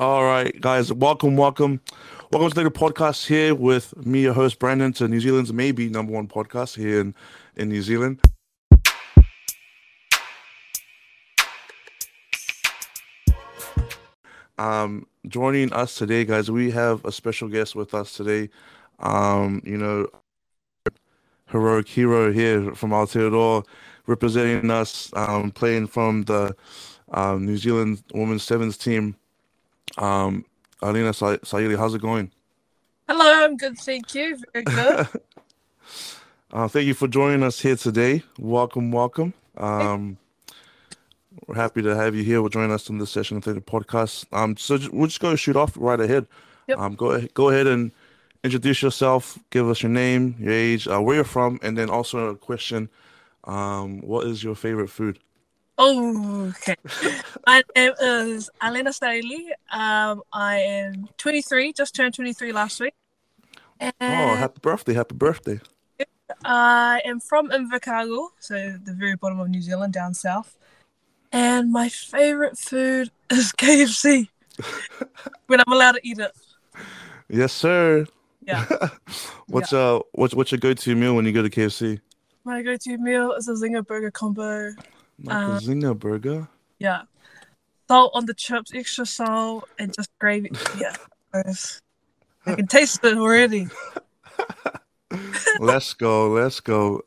All right, guys, welcome, welcome. Welcome to the podcast here with me, your host, Brandon, to New Zealand's maybe number one podcast here in, in New Zealand. Um, joining us today, guys, we have a special guest with us today. Um, you know, heroic hero here from Aotearoa, representing us, um, playing from the um, New Zealand women's sevens team. Um, Alena Sa- Saili, how's it going? Hello, I'm good, thank you. Very good. Uh, thank you for joining us here today. Welcome, welcome. Um, we're happy to have you here. We're joining us in this session of the podcast. Um, so we'll just go shoot off right ahead. Yep. Um, go ahead, go ahead and introduce yourself. Give us your name, your age, uh, where you're from, and then also a question. Um, what is your favorite food? Oh, okay. My name is Alena Saili. Um, I am 23, just turned 23 last week. And Oh, happy birthday! Happy birthday! I am from Invercargill, so the very bottom of New Zealand, down south. And my favorite food is KFC when I'm allowed to eat it. Yes, sir. Yeah. What's uh, what's what's your go-to meal when you go to KFC? My go to meal is a Zinger burger combo. Like Uh, a zinger burger. Yeah. Salt on the chips, extra salt, and just gravy. Yeah. I can taste it already. let's go. Let's go.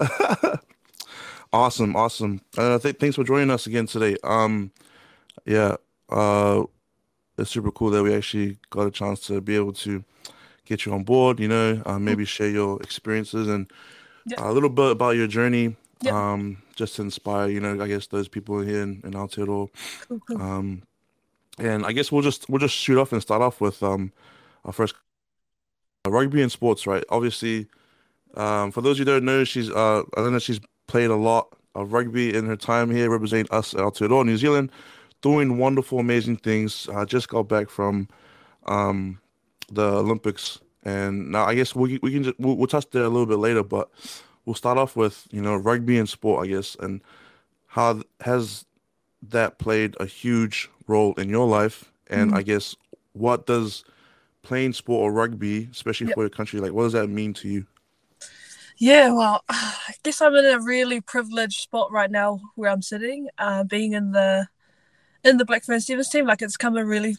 awesome, awesome. Uh, th- thanks for joining us again today. Um, yeah, uh, it's super cool that we actually got a chance to be able to get you on board. You know, uh, maybe share your experiences and Yeah. a little bit about your journey. Yeah. Um, just to inspire, you know, I guess those people here in, in Aotearoa. Cool, cool. Um, and I guess we'll just we'll just shoot off and start off with um our first rugby and sports, right? Obviously, um, for those who don't know, she's uh I don't know she's played a lot of rugby in her time here, representing us at Aotearoa, New Zealand, doing wonderful, amazing things. I just got back from um the Olympics, and now I guess we we can just we'll, we'll touch there a little bit later, but we'll start off with you know rugby and sport, I guess, and how has that played a huge role in your life, and Mhm. I guess what does playing sport or rugby, especially Yep. for your country, like what does that mean to you? Yeah, well, I guess I'm in a really privileged spot right now where I'm sitting, uh, being in the in the Black Ferns Sevens team. Like it's come a really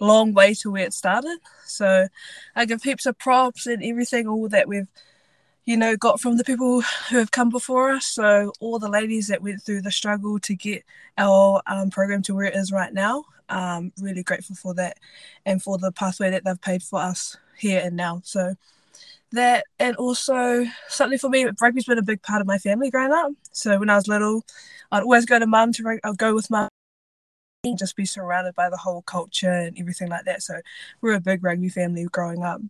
long way to where it started. So I give heaps of props and everything, all that we've you know got from the people who have come before us. So all the ladies that went through the struggle to get our um, program to where it is right now. Um, really grateful for that and for the pathway that they've paid for us here and now. So that and also something for me rugby's been a big part of my family growing up so when i was little i'd always go to mum to i'd go with mum and just be surrounded by the whole culture and everything like that so we're a big rugby family growing up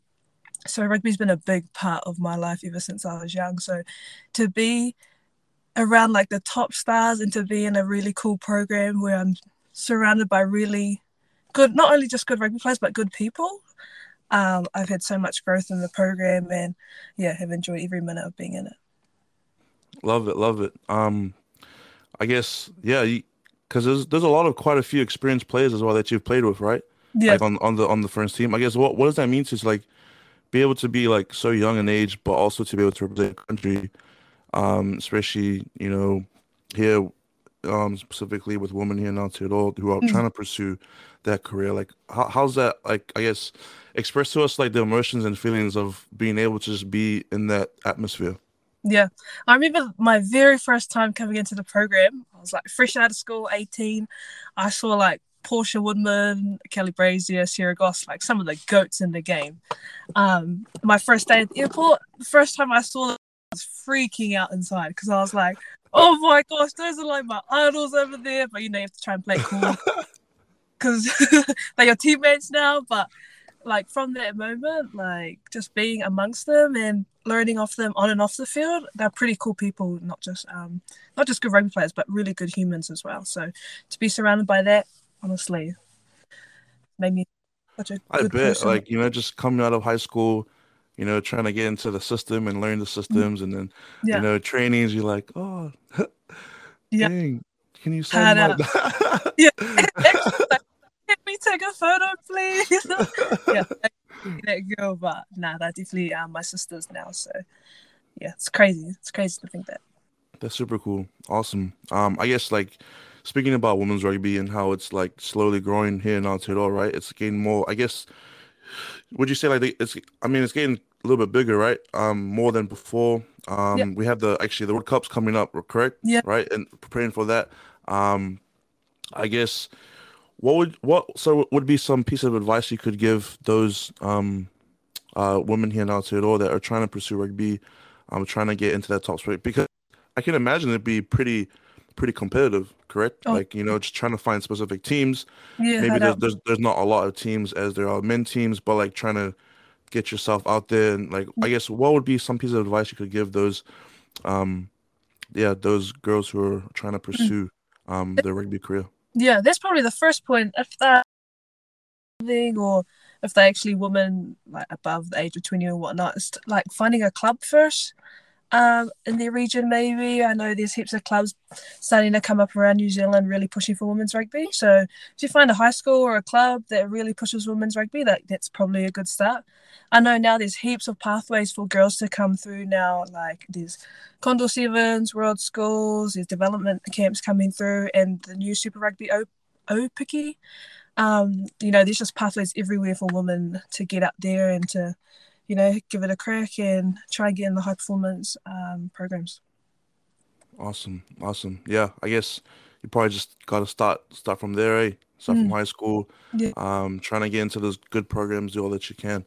so rugby's been a big part of my life ever since i was young so to be around like the top stars and to be in a really cool program where i'm surrounded by really good not only just good rugby players but good people um, I've had so much growth in the program and yeah, have enjoyed every minute of being in it. Love it, love it. Um, I guess yeah, because there's there's a lot of quite a few experienced players as well that you've played with, right? Yeah, Like on on the on the first team. I guess what what does that mean to like be able to be like so young in age, but also to be able to represent the country, um, especially you know here, um, specifically with women here in Aotearoa who are Mhm. trying to pursue that career. Like how, how's that like? I guess express to us like the emotions and feelings of being able to just be in that atmosphere. yeah. I remember my very first time coming into the program. I was like fresh out of school, 18. I saw like Portia Woodman, Kelly Brazier, Sarah Goss, like some of the goats in the game. Um, my first day at the airport, the first time I saw them, I was freaking out inside because I was like, oh my gosh, those are like my idols over there. But you know, you have to try and play cool because they're your teammates now. But like from that moment, like just being amongst them and learning off them on and off the field, they're pretty cool people. Not just um, not just good rugby players, but really good humans as well. So to be surrounded by that, honestly, made me such a I bet, person. like you know, just coming out of high school, you know, trying to get into the system and learn the systems, and then Mm-hmm. yeah, you know, trainings. You're like, oh, Yeah. dang, can you sign my? yeah. Get me take a photo, please? yeah, that girl, but nah, that definitely are my sisters now. So yeah, it's crazy. It's crazy to think that. That's super cool. Awesome. Um, I guess like speaking about women's rugby and how it's like slowly growing here in Aotearoa, right? It's getting more. I guess. Would you say like it's? I mean, it's getting a little bit bigger, right? Um, more than before. Um, yep. we have the actually the World Cup's coming up, correct? Yeah. Right, and preparing for that. Um, I guess what would what so would be some piece of advice you could give those um uh women here in Aotearoa that are trying to pursue rugby, um, trying to get into that top sport because I can imagine it'd be pretty pretty competitive, correct? Oh. Like you know, just trying to find specific teams. Yeah, maybe there's, there's there's not a lot of teams as there are men teams, but like trying to get yourself out there and like I guess what would be some piece of advice you could give those um yeah those girls who are trying to mm. pursue um their rugby career yeah that's probably the first point if they're or if they're actually women like above the age of 20 or whatnot it's like finding a club first um, in their region, maybe. I know there's heaps of clubs starting to come up around New Zealand really pushing for women's rugby. So if you find a high school or a club that really pushes women's rugby, that, that's probably a good start. I know now there's heaps of pathways for girls to come through now, like there's Condor Sevens, World Schools, there's development camps coming through, and the new Super Rugby Aupiki. Um, you know, there's just pathways everywhere for women to get up there and to you know, give it a crack and try and get in the high performance um, programs. Awesome, awesome. Yeah, I guess you probably just got to start start from there, eh? Start mm. from high school. Yeah. Um, trying to get into those good programs, do all that you can,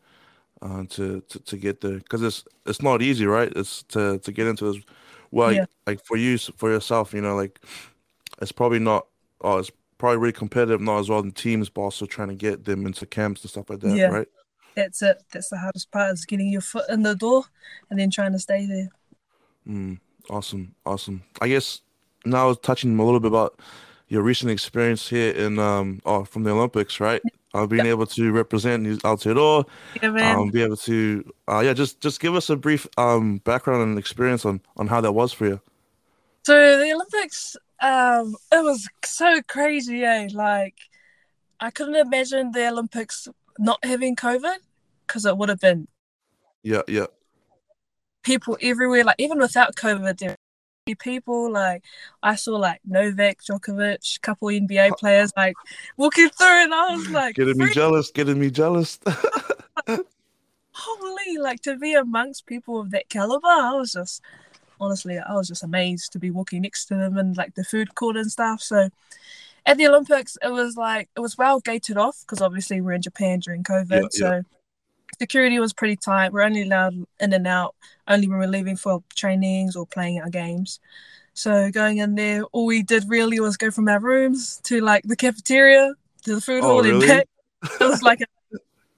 uh, to, to to get there, because it's it's not easy, right? It's to to get into this. Well, yeah. like for you, for yourself, you know, like it's probably not. Oh, it's probably really competitive, not as well in teams, but also trying to get them into camps and stuff like that, yeah. right? That's it. That's the hardest part is getting your foot in the door and then trying to stay there. Mm, awesome, awesome. I guess now touching a little bit about your recent experience here in um oh from the Olympics, right? Uh, being able to represent Aotearoa, yeah, um, be able to uh, yeah, just just give us a brief um background and experience on on how that was for you. So the Olympics, um, it was so crazy, eh? Like I couldn't imagine the Olympics not having COVID because it would have been yeah yeah people everywhere like even without COVID there people like I saw like Novak Djokovic, couple NBA players like walking through, and I was like, getting me jealous, getting me jealous. Holy, like to be amongst people of that caliber, I was just honestly, I was just amazed to be walking next to them and like the food court and stuff. So at the Olympics, it was like it was well gated off because obviously we're in Japan during COVID, yeah, so yeah. security was pretty tight. We're only allowed in and out only when we're leaving for trainings or playing our games. So going in there, all we did really was go from our rooms to like the cafeteria to the food oh, hall really? and back. It was like a,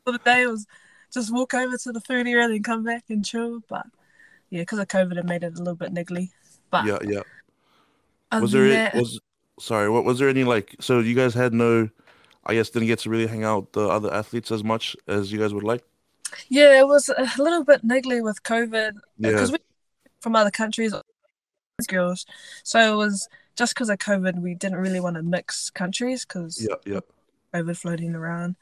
for the day, it was just walk over to the food area and come back and chill. But yeah, because of COVID, it made it a little bit niggly. But yeah, yeah. Was there that, was sorry, what was there any like? So you guys had no, I guess, didn't get to really hang out with the other athletes as much as you guys would like. Yeah, it was a little bit niggly with COVID because yeah. we from other countries, girls. So it was just because of COVID, we didn't really want to mix countries because yeah, yeah, COVID floating around.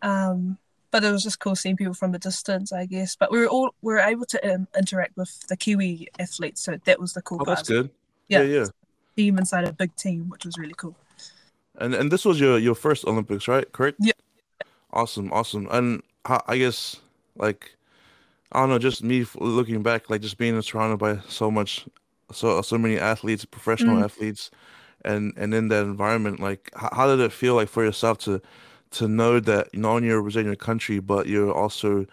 Um, but it was just cool seeing people from a distance, I guess. But we were all we were able to um, interact with the Kiwi athletes, so that was the cool oh, part. That's good. Yeah, yeah. yeah team inside a big team, which was really cool. And and this was your your first Olympics, right? Correct. Yeah. Awesome, awesome. And I guess like I don't know, just me looking back, like just being surrounded by so much, so so many athletes, professional mm. athletes, and and in that environment, like how, did it feel like for yourself to to know that not only you're representing your country, but you're also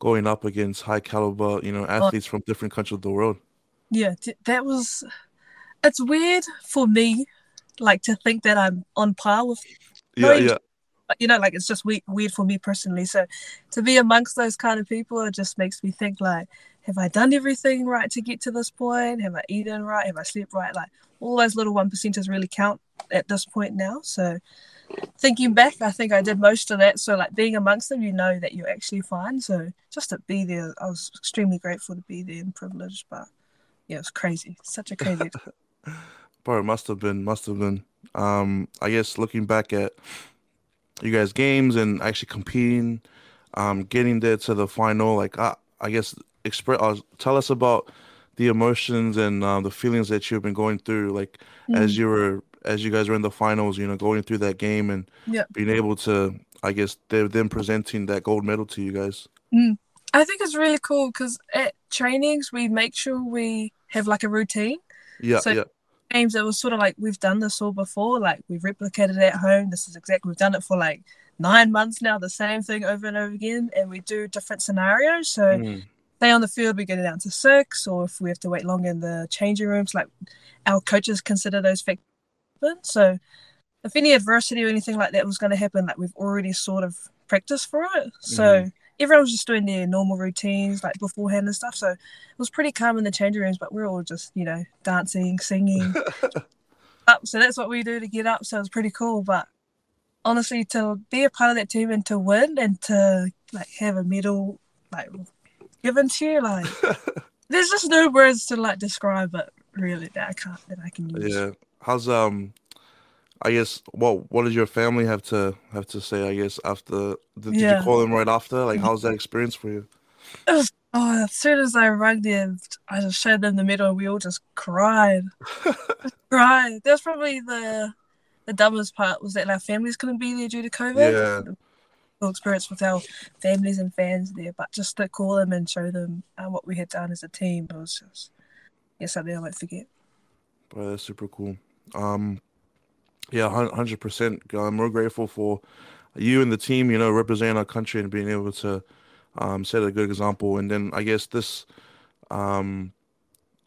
going up against high caliber, you know, athletes oh. from different countries of the world. Yeah, that was it's weird for me, like to think that I'm on par with. Yeah, yeah. You know, like it's just weird, weird for me personally. So, to be amongst those kind of people, it just makes me think like, have I done everything right to get to this point? Have I eaten right? Have I slept right? Like all those little one percenters really count at this point now. So, thinking back, I think I did most of that. So, like being amongst them, you know that you're actually fine. So, just to be there, I was extremely grateful to be there and privileged. But yeah, it was crazy. Such a crazy. Bro, must have been, must have been. Um, I guess looking back at you guys games and actually competing, um, getting there to the final. Like I, I guess express. Uh, tell us about the emotions and uh, the feelings that you've been going through, like mm. as you were as you guys were in the finals. You know, going through that game and yeah. being able to. I guess they're them presenting that gold medal to you guys. Mm. I think it's really cool because at trainings we make sure we have like a routine. Yeah, so yeah. Games it was sort of like we've done this all before, like we've replicated it at home. This is exactly we've done it for like nine months now, the same thing over and over again, and we do different scenarios. So mm. say on the field we get it down to six, or if we have to wait long in the changing rooms, like our coaches consider those factors. So if any adversity or anything like that was going to happen, like we've already sort of practiced for it. So mm everyone was just doing their normal routines like beforehand and stuff. So it was pretty calm in the changing rooms, but we are all just, you know, dancing, singing up. So that's what we do to get up. So it was pretty cool. But honestly, to be a part of that team and to win and to like have a medal like given to you, like there's just no words to like describe it really that I can't that I can use. Yeah. How's um I guess what what did your family have to have to say? I guess after did, yeah. you call them right after? Like, how's that experience for you? It was oh, as soon as I rang them, I just showed them the medal. We all just cried, cried. That's probably the the dumbest part was that our families couldn't be there due to COVID. Yeah. Experience with our families and fans there, but just to call them and show them uh, what we had done as a team was just yeah something I won't forget. Boy, that's super cool. Um, yeah, hundred percent. I'm more grateful for you and the team. You know, representing our country and being able to um, set a good example. And then I guess this, um,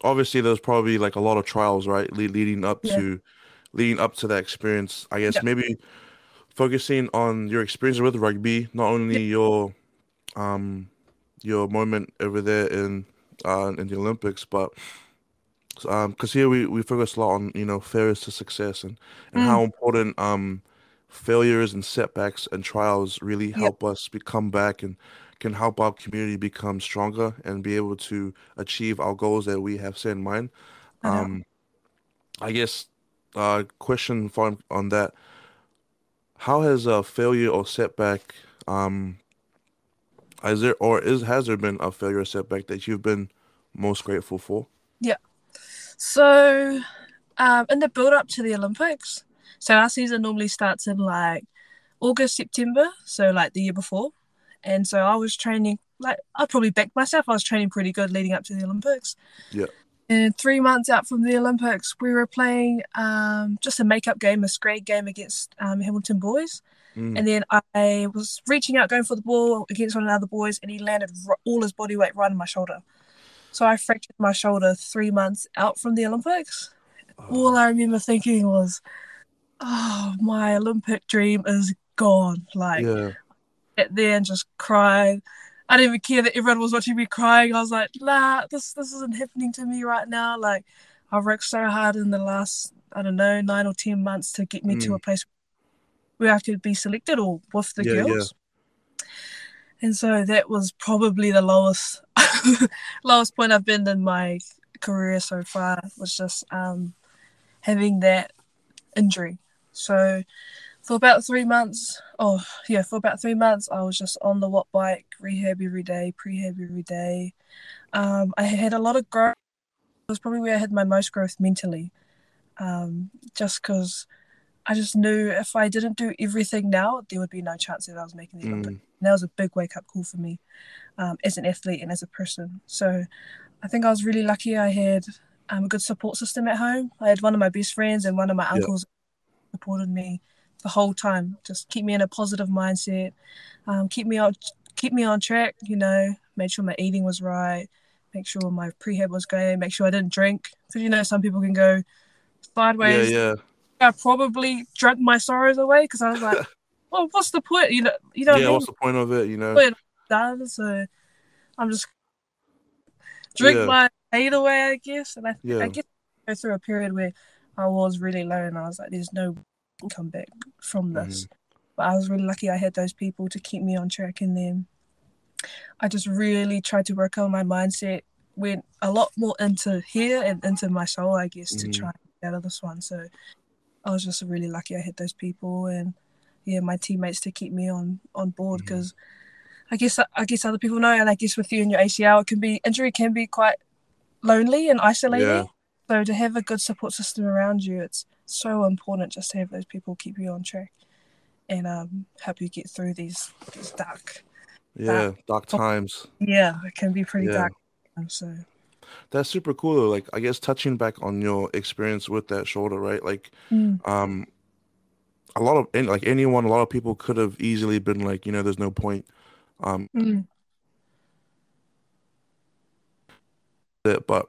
obviously, there's probably like a lot of trials, right, Le- leading up yeah. to leading up to that experience. I guess yeah. maybe focusing on your experience with rugby, not only yeah. your um your moment over there in uh, in the Olympics, but because um, here we, we focus a lot on you know failures to success and, and mm. how important um failures and setbacks and trials really help yep. us become back and can help our community become stronger and be able to achieve our goals that we have set in mind. Uh-huh. Um, I guess uh, question for on that: How has a failure or setback um, is there or is has there been a failure or setback that you've been most grateful for? Yeah. So, um, in the build up to the Olympics, so our season normally starts in like August, September, so like the year before. And so I was training, like, I probably backed myself. I was training pretty good leading up to the Olympics. Yeah. And three months out from the Olympics, we were playing um, just a makeup game, a scrade game against um, Hamilton boys. Mm. And then I was reaching out, going for the ball against one of the other boys, and he landed all his body weight right on my shoulder. So I fractured my shoulder three months out from the Olympics. Oh. All I remember thinking was, "Oh, my Olympic dream is gone." Like, yeah. at the end, just cried. I didn't even care that everyone was watching me crying. I was like, "Nah, this this isn't happening to me right now." Like, I've worked so hard in the last I don't know nine or ten months to get me mm. to a place where I could be selected or with the yeah, girls. And so that was probably the lowest lowest point I've been in my career so far was just um, having that injury. So for about three months, oh yeah, for about three months, I was just on the watt bike, rehab every day, prehab every day. Um, I had a lot of growth. It was probably where I had my most growth mentally, um, just because I just knew if I didn't do everything now, there would be no chance that I was making the Olympics. Mm. that was a big wake up call for me um, as an athlete and as a person. So I think I was really lucky. I had um, a good support system at home. I had one of my best friends and one of my uncles yeah. supported me the whole time. Just keep me in a positive mindset, um, keep me on keep me on track. You know, made sure my eating was right, make sure my prehab was going, make sure I didn't drink because you know some people can go sideways. Yeah, yeah. I probably drank my sorrows away because I was like, well, what's the point? You know, you know. Yeah, I mean? what's the point of it? You know done, so I'm just drink yeah. my hate away, I guess. And I, yeah. I guess I go through a period where I was really low, and I was like, "There's no come back from this." Mm-hmm. But I was really lucky I had those people to keep me on track, and then I just really tried to work on my mindset. Went a lot more into here and into my soul, I guess, mm-hmm. to try and get out of this one. So I was just really lucky I had those people, and yeah my teammates to keep me on on board because I guess I guess other people know, and I guess with you and your ACL, it can be injury can be quite lonely and isolating. Yeah. So to have a good support system around you, it's so important just to have those people keep you on track and um, help you get through these these dark. Yeah, dark times. Yeah, it can be pretty Yeah. dark. So That's super cool though. Like I guess touching back on your experience with that shoulder, right? Like mm, um a lot of like anyone, a lot of people could have easily been like, you know, there's no point. Um mm, that but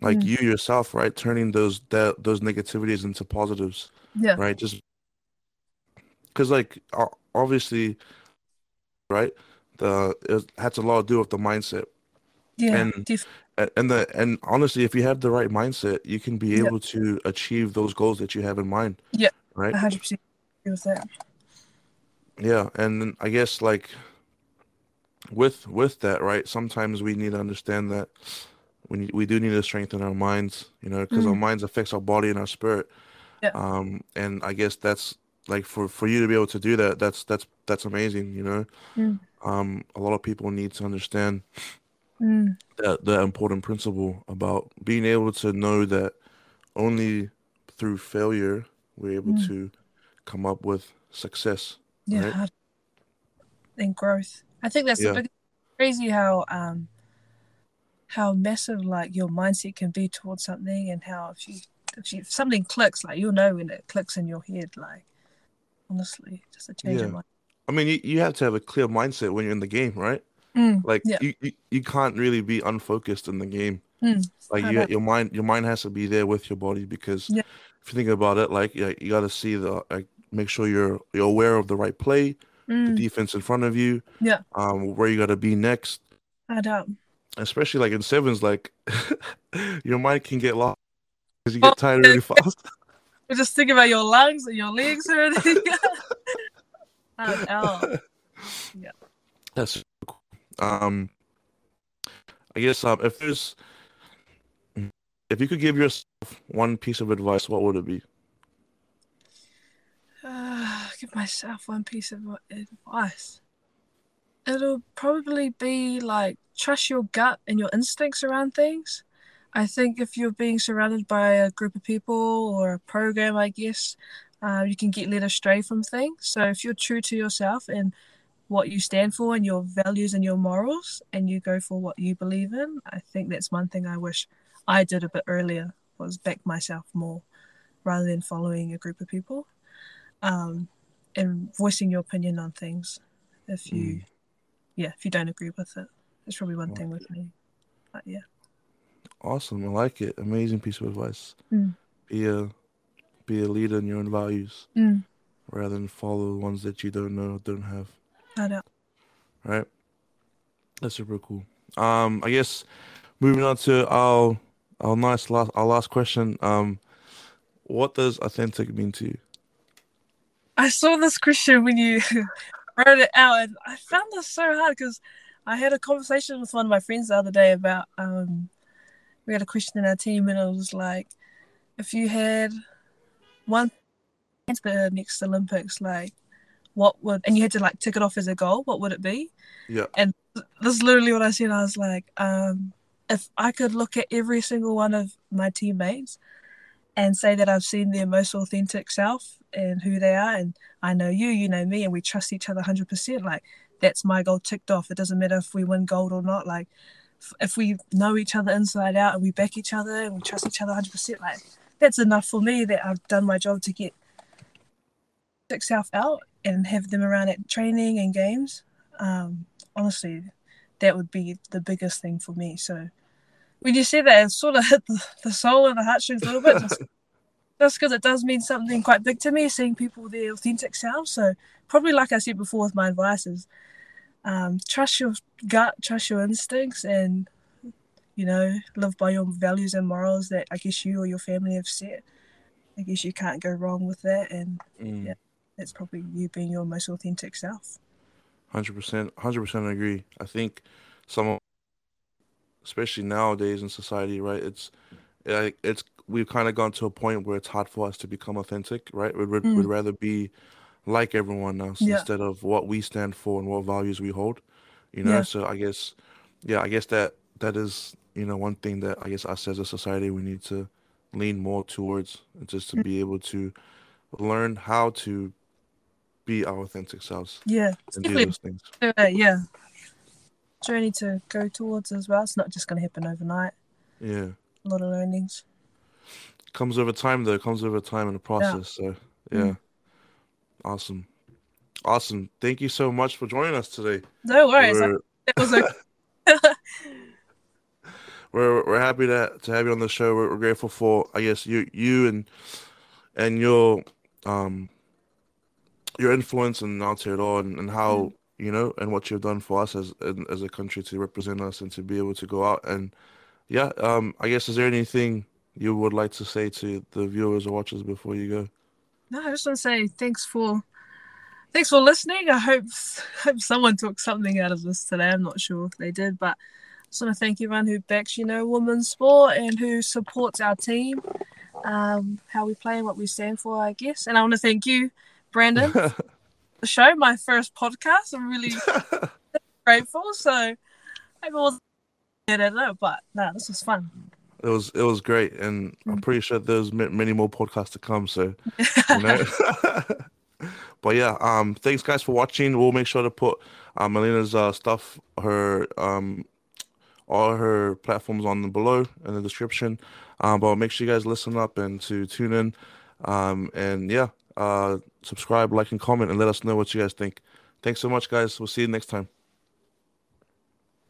like Mm. you yourself, right, turning those that those negativities into positives, yeah, right? Just because like obviously, right, the it had a lot to do with the mindset. yeah, and- And the and honestly, if you have the right mindset, you can be Yeah. able to achieve those goals that you have in mind. Yeah. Right. Hundred percent agree with that. Yeah, and I guess like with with that, right? Sometimes we need to understand that we we do need to strengthen our minds, you know, because our Mm. minds affects our body and our spirit. Yeah. Um, and I guess that's like for for you to be able to do that, that's that's that's amazing, you know. Mm. Um, a lot of people need to understand Mm, that that important principle about being able to know that only through failure we're able Mm. to come up with success. yeah, Right. and growth. I think that's Yeah. big crazy how um how massive like your mindset can be towards something and how if you if you if something clicks like you'll know when it clicks in your head like honestly just a change Yeah. of mind. I mean, you, you have to have a clear mindset when you're in the game, right? Mm, Like Yeah. you, you, you can't really be unfocused in the game. Mm, Like you, your mind, your mind has to be there with your body because Yeah. if you think about it, like yeah, you got to see the like make sure you're you're aware of the right play, the mm, defense in front of you, Yeah. um, where you got to be next. I don't. Especially like in sevens, like your mind can get lost because you Oh, get tired really fast. But just think about your lungs and your legs and everything. Know. That's cool. Um, I guess um, if there's if you could give yourself one piece of advice, what would it be? Uh, give myself one piece of advice. It'll probably be like trust your gut and your instincts around things. I think if you're being surrounded by a group of people or a program, I guess, uh, you can get led astray from things. So if you're true to yourself and what you stand for and your values and your morals, and you go for what you believe in, I think that's one thing I wish I did a bit earlier was back myself more rather than following a group of people um, and voicing your opinion on things if you Mm. yeah if you don't agree with it that's probably one thing Like with me but yeah Awesome, I like it. Amazing piece of advice. Mm. Be a be a leader in your own values mm, rather than follow the ones that you don't know don't have. I know. Right? That's super cool. Um, I guess moving on to our our nice last our last question. Um, what does authentic mean to you? I saw this question when you wrote it out and I found this so hard because I had a conversation with one of my friends the other day about um we had a question in our team and it was like if you had one the next Olympics like what would and you had to like tick it off as a goal what would it be? Yeah. and this is literally what I said. I was like um if I could look at every single one of my teammates and say that I've seen their most authentic self and who they are and I know you you know me and we trust each other 100% like that's my goal ticked off. It doesn't matter if we win gold or not like if we know each other inside out and we back each other and we trust each other 100% like that's enough for me that I've done my job to get self out and have them around at training and games um honestly that would be the biggest thing for me so when you say that it sort of hit the, the soul and the heartstrings a little bit just because it does mean something quite big to me seeing people their authentic selves so probably like i said before with my advice is um, trust your gut trust your instincts and you know live by your values and morals that i guess you or your family have set i guess you can't go wrong with that and Mm. Yeah. That's probably you being your most authentic self Hundred percent, hundred percent agree. I think some, of- especially nowadays in society, right? It's, like it's we've kind of gone to a point where it's hard for us to become authentic, right? We'd, we'd, Mm. we'd rather be like everyone else Yeah. instead of what we stand for and what values we hold. You know, Yeah. so I guess, yeah, I guess that that is you know one thing that I guess us as a society we need to lean more towards, just to Mm. be able to learn how to be our authentic selves Yeah, and do those things. a yeah journey to go towards as well. It's not just going to happen overnight. Yeah. A lot of learnings. Comes over time though, comes over time in the process. So yeah. Mm. Awesome. Awesome. Thank you so much for joining us today. No worries. We're, That was okay. we're we're happy to to have you on the show. We're, we're grateful for I guess you you and and your um your influence in Aotearoa and, and how you know and what you've done for us as as a country to represent us and to be able to go out and yeah um I guess is there anything you would like to say to the viewers or watchers before you go? No, I just want to say thanks for thanks for listening. I hope hope someone took something out of this today. I'm not sure if they did, but I just want to thank everyone who backs, you know, women's sport and who supports our team, um, how we play and what we stand for, I guess. And I want to thank you, Brandon, the show, my first podcast. I'm really grateful. So I wasn't good at it, but no, this was fun. It was it was great, and I'm pretty sure there's ma- many more podcasts to come. So, you know. but yeah, um, thanks guys for watching. We'll make sure to put um, Melina's uh, stuff, her um, all her platforms on the below in the description. Um, but make sure you guys listen up and to tune in. Um, and yeah, uh, subscribe, like, and comment, and let us know what you guys think. Thanks so much, guys. We'll see you next time.